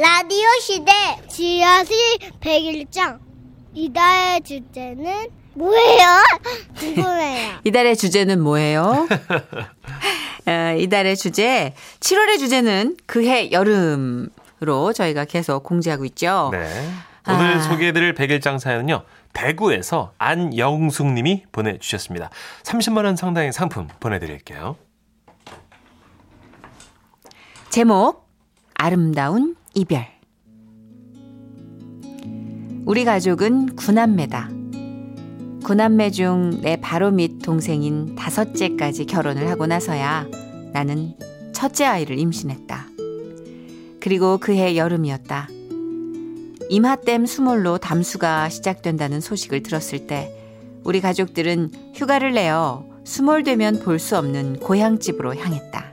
라디오 시대 지하실 101장 이달의 주제는 뭐예요? 궁금해요. 이달의 주제는 뭐예요? 어, 이달의 주제, 7월의 주제는 그해 여름으로 저희가 계속 공지하고 있죠. 네. 오늘 아. 소개해드릴 백일장 사연은요. 대구에서 안영숙 님이 보내주셨습니다. 30만 원 상당의 상품 보내드릴게요. 제목, 아름다운 이별. 우리 가족은 구남매다. 구남매 중 내 바로 밑 동생인 다섯째까지 결혼을 하고 나서야 나는 첫째 아이를 임신했다. 그리고 그해 여름이었다. 임하댐 수몰로 담수가 시작된다는 소식을 들었을 때 우리 가족들은 휴가를 내어 수몰되면 볼 수 없는 고향집으로 향했다.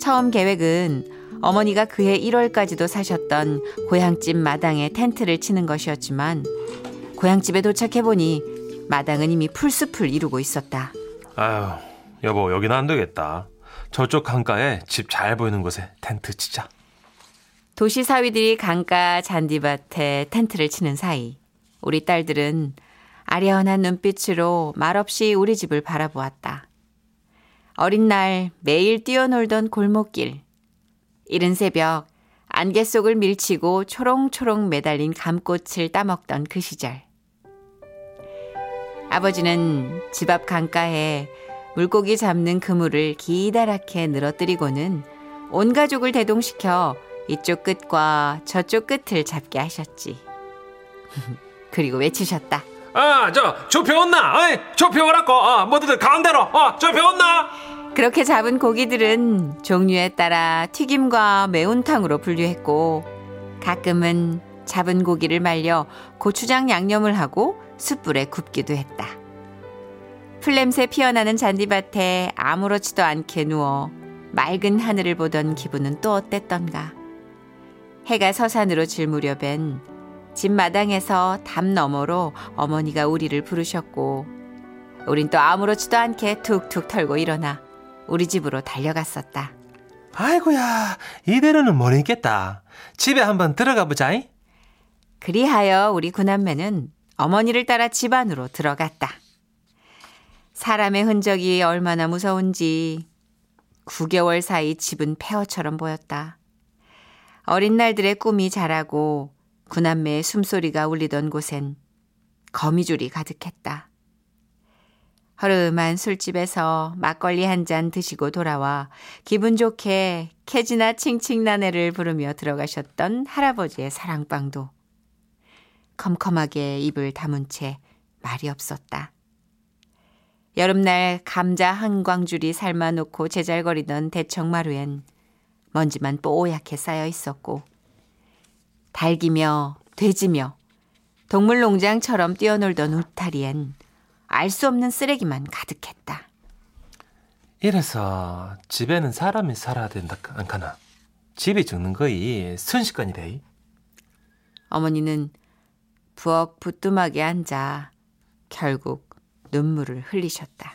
처음 계획은 어머니가 그해 1월까지도 사셨던 고향집 마당에 텐트를 치는 것이었지만 고향집에 도착해 보니 마당은 이미 풀숲을 이루고 있었다. 아유, 여보, 여기는 안 되겠다. 저쪽 강가에 집 잘 보이는 곳에 텐트 치자. 도시 사위들이 강가 잔디밭에 텐트를 치는 사이 우리 딸들은 아련한 눈빛으로 말없이 우리 집을 바라보았다. 어린 날 매일 뛰어놀던 골목길. 이른 새벽 안개 속을 밀치고 초롱초롱 매달린 감꽃을 따먹던 그 시절. 아버지는 집 앞 강가에 물고기 잡는 그물을 기다랗게 늘어뜨리고는 온 가족을 대동시켜 이쪽 끝과 저쪽 끝을 잡게 하셨지. 그리고 외치셨다. 아, 저, 조표 온나? 어이, 조표 오라고. 어, 모두들 가운데로. 어, 조표 온나? 그렇게 잡은 고기들은 종류에 따라 튀김과 매운탕으로 분류했고 가끔은 잡은 고기를 말려 고추장 양념을 하고 숯불에 굽기도 했다. 풀냄새 피어나는 잔디밭에 아무렇지도 않게 누워 맑은 하늘을 보던 기분은 또 어땠던가. 해가 서산으로 질 무렵엔 집 마당에서 담 너머로 어머니가 우리를 부르셨고 우린 또 아무렇지도 않게 툭툭 털고 일어나 우리 집으로 달려갔었다. 아이고야, 이대로는 못 있겠다. 집에 한번 들어가 보자이. 그리하여 우리 구남매는 어머니를 따라 집 안으로 들어갔다. 사람의 흔적이 얼마나 무서운지 9개월 사이 집은 폐허처럼 보였다. 어린 날들의 꿈이 자라고 구남매의 숨소리가 울리던 곳엔 거미줄이 가득했다. 허름한 술집에서 막걸리 한 잔 드시고 돌아와 기분 좋게 캐지나 칭칭나네를 부르며 들어가셨던 할아버지의 사랑방도 컴컴하게 입을 다문 채 말이 없었다. 여름날 감자 한 광줄이 삶아놓고 제잘거리던 대청마루엔 먼지만 뽀얗게 쌓여 있었고 닭이며 돼지며 동물농장처럼 뛰어놀던 울타리엔 알 수 없는 쓰레기만 가득했다. 이래서 집에는 사람이 살아야 된다, 않카나. 집이 죽는 거이 순식간이 돼. 어머니는 부엌 부뚜막에 앉아 결국 눈물을 흘리셨다.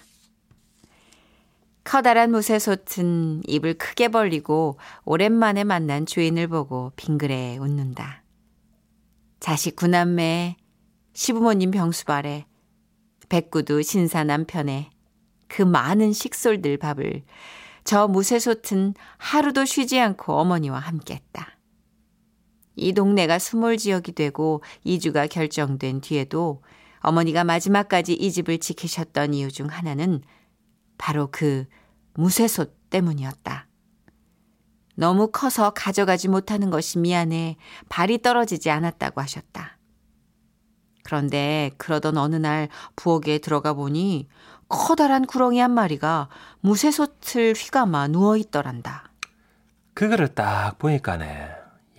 커다란 무쇠솥은 입을 크게 벌리고 오랜만에 만난 주인을 보고 빙그레 웃는다. 자식 구남매, 시부모님 병수발에 백구두 신사 남 편에 그 많은 식솔들 밥을 저 무쇠솥은 하루도 쉬지 않고 어머니와 함께 했다. 이 동네가 수몰 지역이 되고 이주가 결정된 뒤에도 어머니가 마지막까지 이 집을 지키셨던 이유 중 하나는 바로 그 무쇠솥 때문이었다. 너무 커서 가져가지 못하는 것이 미안해 발이 떨어지지 않았다고 하셨다. 그런데 그러던 어느 날 부엌에 들어가 보니 커다란 구렁이 한 마리가 무쇠솥을 휘감아 누워 있더란다. 그거를 딱 보니까네.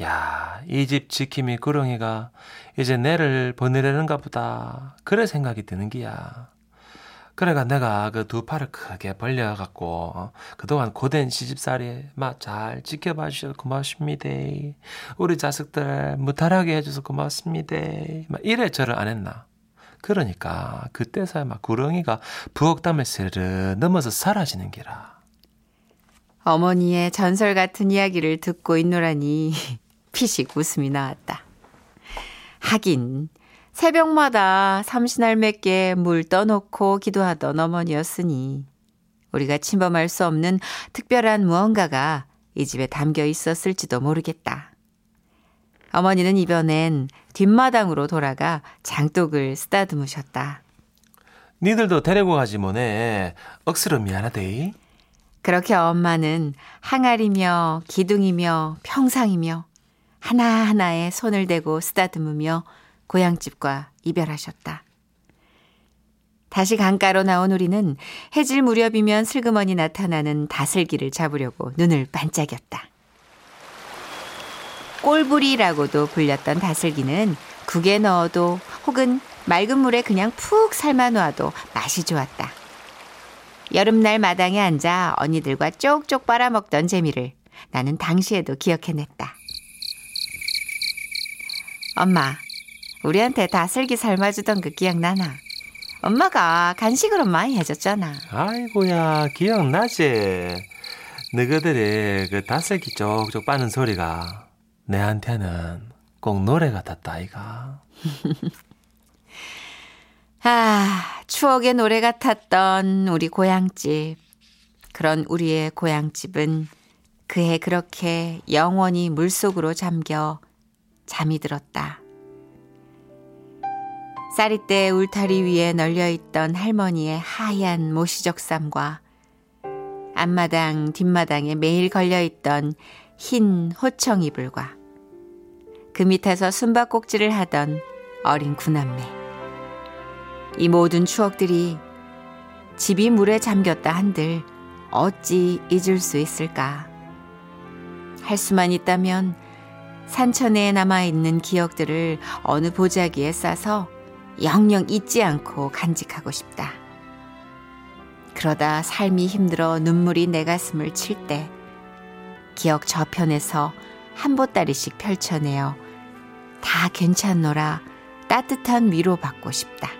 야, 이 집 지킴이 구렁이가 이제 내를 보내려는가 보다. 그래 생각이 드는 기야. 그래가 내가 그 두 팔을 크게 벌려갖고 어, 그동안 고된 시집살이 막잘 지켜봐 주셔서 고맙습니다. 우리 자식들 무탈하게 해줘서 고맙습니다. 막 이래저래 안 했나. 그러니까 그때서야 막 구렁이가 부엌 담을 새를 넘어서 사라지는 기라. 어머니의 전설 같은 이야기를 듣고 있노라니 피식 웃음이 나왔다. 하긴 새벽마다 삼신할매께 물 떠놓고 기도하던 어머니였으니 우리가 침범할 수 없는 특별한 무언가가 이 집에 담겨 있었을지도 모르겠다. 어머니는 이번엔 뒷마당으로 돌아가 장독을 쓰다듬으셨다. 니들도 데리고 가지 뭐네. 억스로 미안하대. 그렇게 엄마는 항아리며 기둥이며 평상이며 하나하나에 손을 대고 쓰다듬으며 고향집과 이별하셨다. 다시 강가로 나온 우리는 해질 무렵이면 슬그머니 나타나는 다슬기를 잡으려고 눈을 반짝였다. 꼴부리라고도 불렸던 다슬기는 국에 넣어도 혹은 맑은 물에 그냥 푹 삶아 놓아도 맛이 좋았다. 여름날 마당에 앉아 언니들과 쪽쪽 빨아먹던 재미를 나는 당시에도 기억해냈다. 엄마, 우리한테 다슬기 삶아주던 그 기억나나? 엄마가 간식으로 많이 해줬잖아. 아이고야, 기억나지? 너희들이 그 다슬기 쪽쪽 빠는 소리가 내한테는 꼭 노래 같았다, 아이가. 아, 추억의 노래 같았던 우리 고향집. 그런 우리의 고향집은 그해 그렇게 영원히 물속으로 잠겨 잠이 들었다. 쌀이대 울타리 위에 널려있던 할머니의 하얀 모시적삼과 앞마당 뒷마당에 매일 걸려있던 흰 호청 이불과 그 밑에서 숨바꼭질을 하던 어린 구남매. 이 모든 추억들이 집이 물에 잠겼다 한들 어찌 잊을 수 있을까? 할 수만 있다면 산천에 남아있는 기억들을 어느 보자기에 싸서 영영 잊지 않고 간직하고 싶다. 그러다 삶이 힘들어 눈물이 내 가슴을 칠 때 기억 저편에서 한 보따리씩 펼쳐내어 다 괜찮노라 따뜻한 위로 받고 싶다.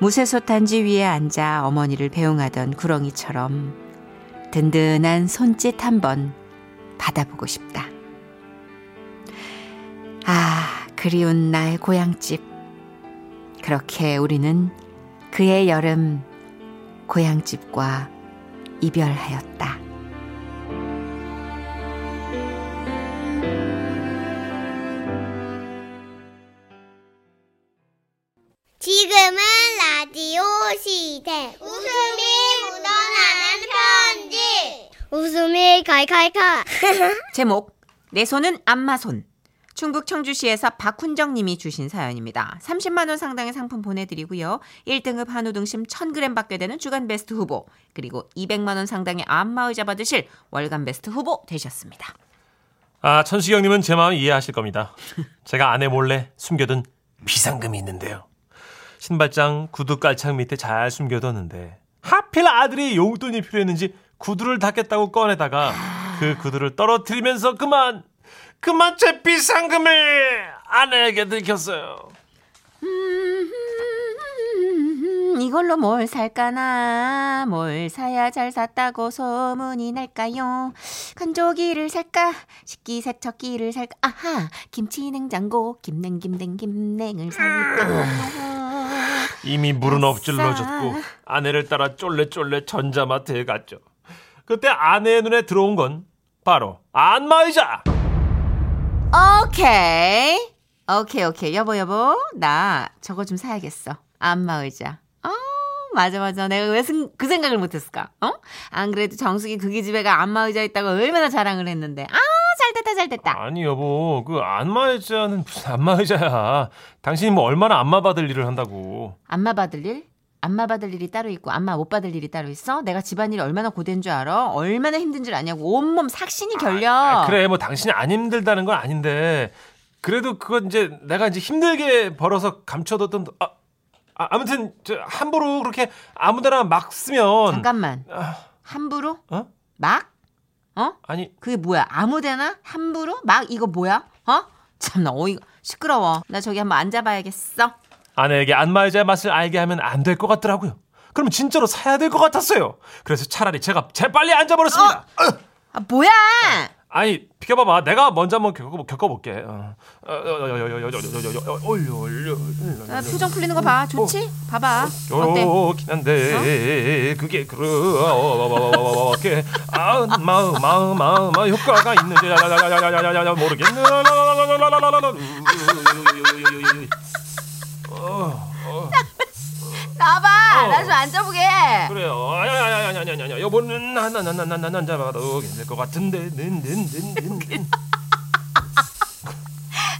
무쇠솥 단지 위에 앉아 어머니를 배웅하던 구렁이처럼 든든한 손짓 한 번 받아보고 싶다. 아, 그리운 나의 고향집. 그렇게 우리는 그의 여름 고향집과 이별하였다. 지금은 라디오 시대. 웃음이 묻어나는 편지. 웃음이 칼칼칼. 제목 내 손은 안마손 충북 청주시에서 박훈정 님이 주신 사연입니다. 30만 원 상당의 상품 보내드리고요. 1등급 한우 등심 1000g 받게 되는 주간 베스트 후보 그리고 200만 원 상당의 안마의자 받으실 월간 베스트 후보 되셨습니다. 아, 천식영님은 제 마음 이해하실 겁니다. 제가 아내 몰래 숨겨둔 비상금이 있는데요. 신발장 구두 깔창 밑에 잘 숨겨뒀는데 하필 아들이 용돈이 필요했는지 구두를 닫겠다고 꺼내다가 그 구두를 떨어뜨리면서 그만 그만 제 비상금을 아내에게 들켰어요. 음, 이걸로 뭘 살까나 뭘 사야 잘 샀다고 소문이 날까요 건조기를 살까 식기세척기를 살까 아하 김치냉장고 김냉 김냉 김냉을 살까 이미 물은. 엎질러졌고 아내를 따라 쫄래쫄래 전자마트에 갔죠. 그때 아내의 눈에 들어온 건 바로 안마의자. 오케이. 오케이 오케이. 여보 여보. 나 저거 좀 사야겠어. 안마 의자. 어 맞아 맞아. 내가 왜 그 생각을 못했을까? 어? 안 그래도 정숙이 그기 집에가 안마 의자 있다고 얼마나 자랑을 했는데. 아 잘 됐다 잘 됐다. 아니 여보. 그 안마 의자는 무슨 안마 의자야. 당신이 뭐 얼마나 안마 받을 일을 한다고. 안마 받을 일? 안마 받을 일이 따로 있고 안마 못 받을 일이 따로 있어? 내가 집안일이 얼마나 고된 줄 알아? 얼마나 힘든 줄 아냐고 온몸 삭신이 결려 아, 그래 뭐 당신이 안 힘들다는 건 아닌데 그래도 그건 이제 내가 이제 힘들게 벌어서 감춰뒀던 아, 아 아무튼 저 함부로 그렇게 아무데나 막 쓰면 잠깐만 아, 함부로? 어? 막? 어? 아니 그게 뭐야? 아무데나? 함부로? 막 이거 뭐야? 어? 참나 어이가 시끄러워. 나 저기 한번 앉아봐야겠어. 아내에게 안마의자의 맛을 알게 하면 안 될 것 같더라고요. 그럼 진짜로 사야 될 것 같았어요. 그래서 차라리 제가 재빨리 앉아버렸습니다. 어, 아, 뭐야? 아니 비켜봐봐. 내가 먼저 한번 겪어, 겪어볼게. 아, 표정 풀리는 거 봐. 좋지? 봐봐. 어때? 한데 그게 그렇게 아 마음 마음 마음 효과가 있는지 모르겠네. 나봐. 어. 나좀 앉아보게. 그래요. 야야야야야야야 여보는 나나나나나나 잡아도 괜찮을 것 같은데. 는는는는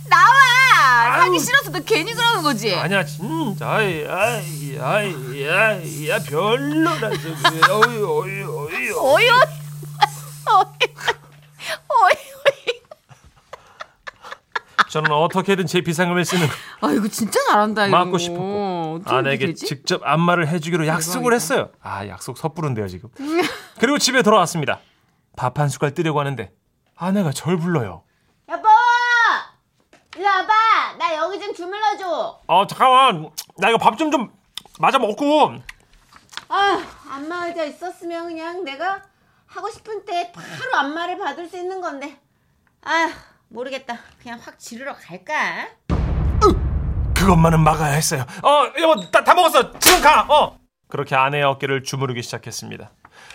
나와. 하기 싫어서 너 괜히 그러는 거지. 아니야 진짜. 아이 아이 아이 아이 야 그래 어이 어이 어이 어이 어이 어이 어이. 저는 어떻게든 제 비상금을 쓰는 거 아 이거 진짜 잘한다 이거. 맞고 싶었고 아내에게 되지? 직접 안마를 해주기로 약속을 대박이다. 했어요. 아 약속 섣부른데요 지금. 그리고 집에 돌아왔습니다. 밥 한 숟갈 뜨려고 하는데 아내가 절 불러요. 여보! 일로 와봐. 나 여기 좀 주물러줘. 어 잠깐만 나 이거 밥 좀좀 마저 먹고 아, 안마 의자 있었으면 그냥 내가 하고 싶은 때 바로 안마를 받을 수 있는 건데. 아, 모르겠다. 그냥 확 지르러 갈까? 그것만은 막아야 했어요. 어 여보 다, 다 먹었어 지금 가. 어 그렇게 아내의 어깨를 주무르기 시작했습니다.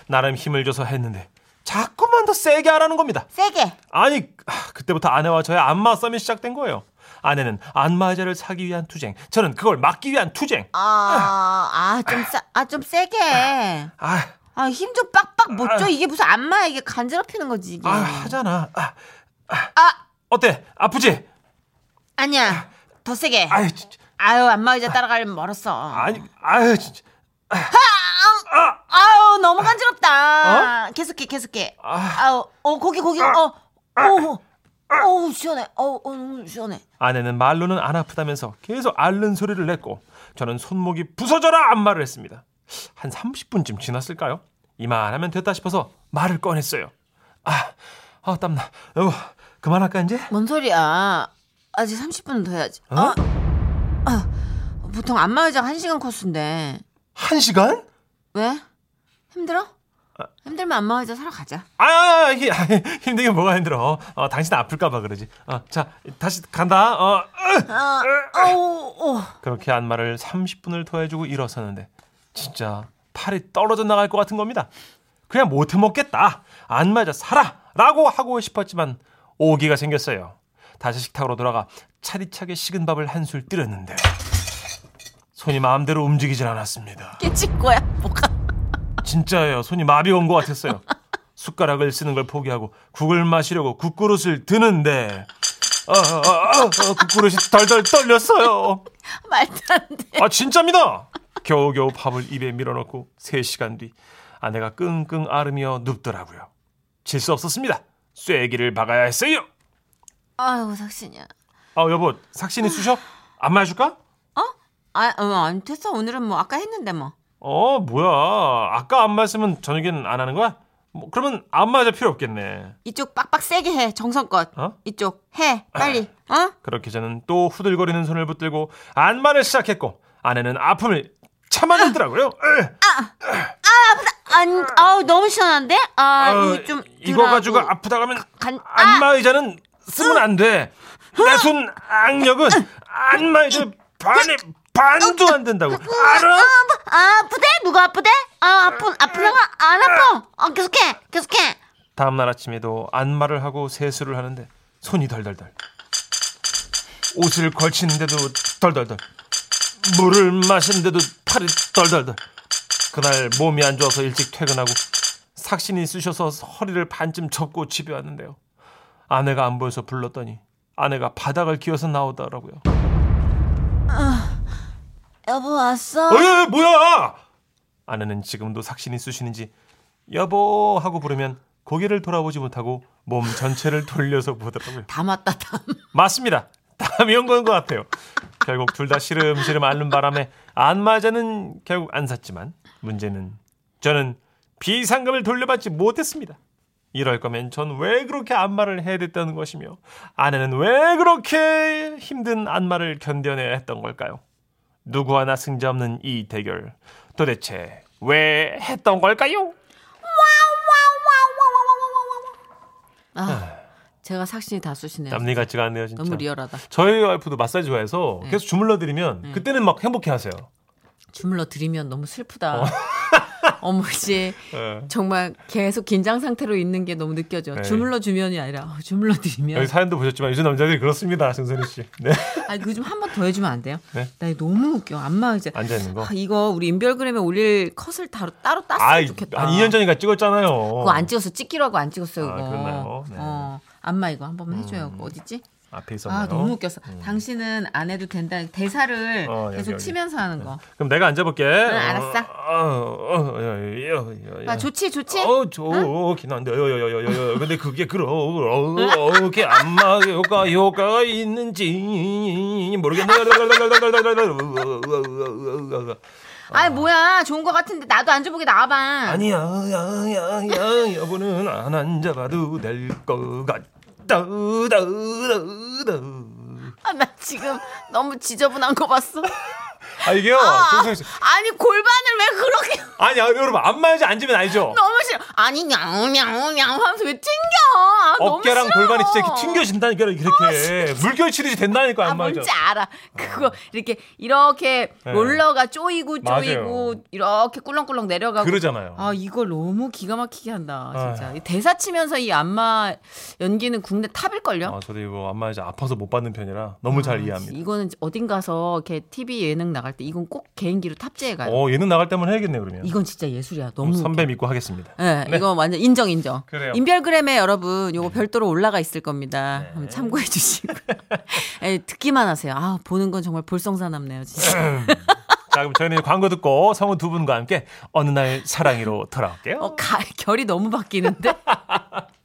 나름 힘을 줘서 했는데 자꾸만 더 세게 하라는 겁니다. 세게. 아니 아, 그때부터 아내와 저의 안마 썸이 시작된 거예요. 아내는 안마 의자를 사기 위한 투쟁, 저는 그걸 막기 위한 투쟁. 아, 아, 좀 싸, 아, 좀 세게. 아, 아, 힘 좀 빡빡 못 줘. 이게 무슨 안마야. 이게 간지럽히는 거지, 이게. 아 하잖아. 아, 아, 어때? 아프지? 아니야. 더 세게. 아이, 진짜. 아유, 안마 의자 따라가려면 멀었어. 아니, 아유, 진짜. 아유, 너무 간지럽다. 계속해, 계속해. 아, 아유, 어, 거기, 거기, 어, 어, 어, 시원해. 어, 어, 시원해. 아내는 말로는 안 아프다면서 계속 앓는 소리를 냈고, 저는 손목이 부서져라 안마를 했습니다. 한 30분쯤 지났을까요? 이만하면 됐다 싶어서 말을 꺼냈어요. 아, 아 땀나. 여보, 그만할까 이제? 뭔 소리야. 아직 30분은 더 해야지. 어? 아, 아, 보통 안마 의자가 1시간 코스인데. 한 시간? 왜? 힘들어? 힘들면 안마 의자 사러 가자. 아, 아, 힘들게 뭐가 힘들어? 어, 당신 아플까봐 그러지. 어, 자, 다시 간다. 어, 으! 아, 아우, 어. 그렇게 안마를 30분을 더 해주고 일어서는데 진짜 팔이 떨어져 나갈 것 같은 겁니다. 그냥 못해 먹겠다. 안마자 사라 라고 하고 싶었지만 오기가 생겼어요. 다시 식탁으로 돌아가 차디차게 식은 밥을 한 술 뜨렸는데 손이 마음대로 움직이질 않았습니다. 깨질 거야, 뭐가. 진짜예요. 손이 마비 온 것 같았어요. 숟가락을 쓰는 걸 포기하고 국을 마시려고 국그릇을 드는데 아, 아, 아, 아, 국그릇이 덜덜 떨렸어요. 말도 안 돼. 아 진짜입니다. 겨우겨우 밥을 입에 밀어넣고 3시간 뒤 아내가 끙끙 앓으며 눕더라고요. 질 수 없었습니다. 쐐기를 박아야 했어요. 아유, 삭신이야. 아 여보 삭신이 쑤셔? 안마 해줄까? 아, 어, 안 됐어. 오늘은 뭐 아까 했는데 뭐. 어 뭐야 아까 안마 했으면 저녁엔 안 하는 거야? 뭐 그러면 안마 하자 필요 없겠네. 이쪽 빡빡 세게 해. 정성껏. 어? 이쪽 해. 빨리. 어? 그렇게 저는 또 후들거리는 손을 붙들고 안마를 시작했고 아내는 아픔을 참아내더라고요. 으. 안, 아우 너무 시원한데? 아, 어, 이거 좀 이거 가지고. 아프다 가면 간- 아! 안마 의자는 쓰면 안 돼. 내 손 악력은 안마 의자 반에 반도 안 된다고. 알아? 아, 아프대? 누가 아프대? 아, 아픈 아프다가 안 아파. 아, 계속해. 계속해. 다음 날 아침에도 안마를 하고 세수를 하는데 손이 덜덜덜. 옷을 걸치는데도 덜덜덜. 물을 마시는데도 팔이 덜덜덜. 그날 몸이 안 좋아서 일찍 퇴근하고 삭신이 쑤셔서 허리를 반쯤 접고 집에 왔는데요. 아내가 안 보여서 불렀더니 아내가 바닥을 기어서 나오더라고요. 여보 왔어? 어, 뭐야? 아내는 지금도 삭신이 쑤시는지 여보 하고 부르면 고개를 돌아보지 못하고 몸 전체를 돌려서 보더라고요. 다 맞다, 다. 맞습니다. 담이 온건것 같아요. 결국 둘 다 시름시름 앓는 바람에 안마자는 결국 안 샀지만 문제는 저는 비상금을 돌려받지 못했습니다. 이럴 거면 전 왜 그렇게 안마를 해야 됐다는 것이며 아내는 왜 그렇게 힘든 안마를 견뎌내야 했던 걸까요? 누구 하나 승자 없는 이 대결 도대체 왜 했던 걸까요? 아, 제가 삭신이 다 쑤시네요. 남일 같지가 않네요, 진짜. 너무 리얼하다. 저희 와이프도 마사지 좋아해서 네. 계속 주물러 드리면 그때는 막 행복해 하세요. 주물러 드리면 너무 슬프다. 어머 씨 예. 정말 계속 긴장 상태로 있는 게 너무 느껴져. 네. 주물러 주면이 아니라 어, 주물러 드리면. 여기 사연도 보셨지만 요즘 남자들이 그렇습니다, 정선희 씨. 네. 아니 그거 좀한 번 더 해주면 안 돼요? 네. 나 이거 너무 웃겨. 안마 이제. 앉아 있는 거. 아, 이거 우리 인별그램에 올릴 컷을 따로 따로 땄으면 아, 좋겠다. 한 2년 전인가 찍었잖아요. 그거 안 찍었어. 찍기로 하고 안 찍었어요. 아, 이거. 그랬나요? 네. 어. 안마 이거 한 번만 해줘요. 그거 어디지? 앞에 있었나요? 아 너무 웃겼어. 당신은 안 해도 된다. 대사를 어, 계속 여기. 치면서 하는 거. 그럼 내가 앉아볼게. 알았어. 어, 어, 어, 야, 야. 아 좋지 좋지. 어, 좋긴 한데, 요, 요, 요, 요, 요. 근데 그게 그렇게 안마 효과, 효과가 있는지 모르겠네. 아 뭐야 좋은 거 같은데 나도 앉아보게 나와봐. 아니야, 야, 야, 야, 여보는 안 앉아봐도 될 것 같다. 다, 다, 다. 아, 나 지금 너무 지저분한 거 봤어. 아, 이게요. 아. 아니 골반을 왜 그렇게 아니, 아, 여러분, 안마의자 앉으면 알죠? 너무 싫어. 아니 냥냥냥 하면서 왜 튕겨? 아, 너무 어깨랑 싫어. 골반이 진짜 이렇게 튕겨진다니까 이렇게 물결 치듯이 된다니까 아 안마의자. 뭔지 알아. 그거 이렇게 이렇게 네. 롤러가 쪼이고 맞아요. 쪼이고 이렇게 꿀렁꿀렁 내려가고. 그러잖아요. 아 이걸 너무 기가 막히게 한다 진짜 아휴. 이 대사 치면서 이 안마 연기는 국내 탑일 걸요 아, 저도 이거 안마의자 아파서 못 받는 편이라 너무 잘 아, 이해합니다. 이거는 어딘 가서 이렇게 TV 예능 나갈 때 이건 꼭 개인기로 탑재해 가요 어, 예능 나갈 때만 해야겠네요, 그러면. 이건 진짜 예술이야 그럼 너무 선배 믿고 하겠습니다. 네, 네. 이거 완전 인정 인정. 그래요. 인별그램에 여러분 요거 별도로 올라가 있을 겁니다. 네. 한번 참고해 주시고. 에, 듣기만 하세요. 아 보는 건 정말 볼썽사납네요 진짜. 자, 그럼 저희는 광고 듣고 성우 두 분과 함께 어느 날 사랑이로 돌아올게요. 어 가, 결이 너무 바뀌는데.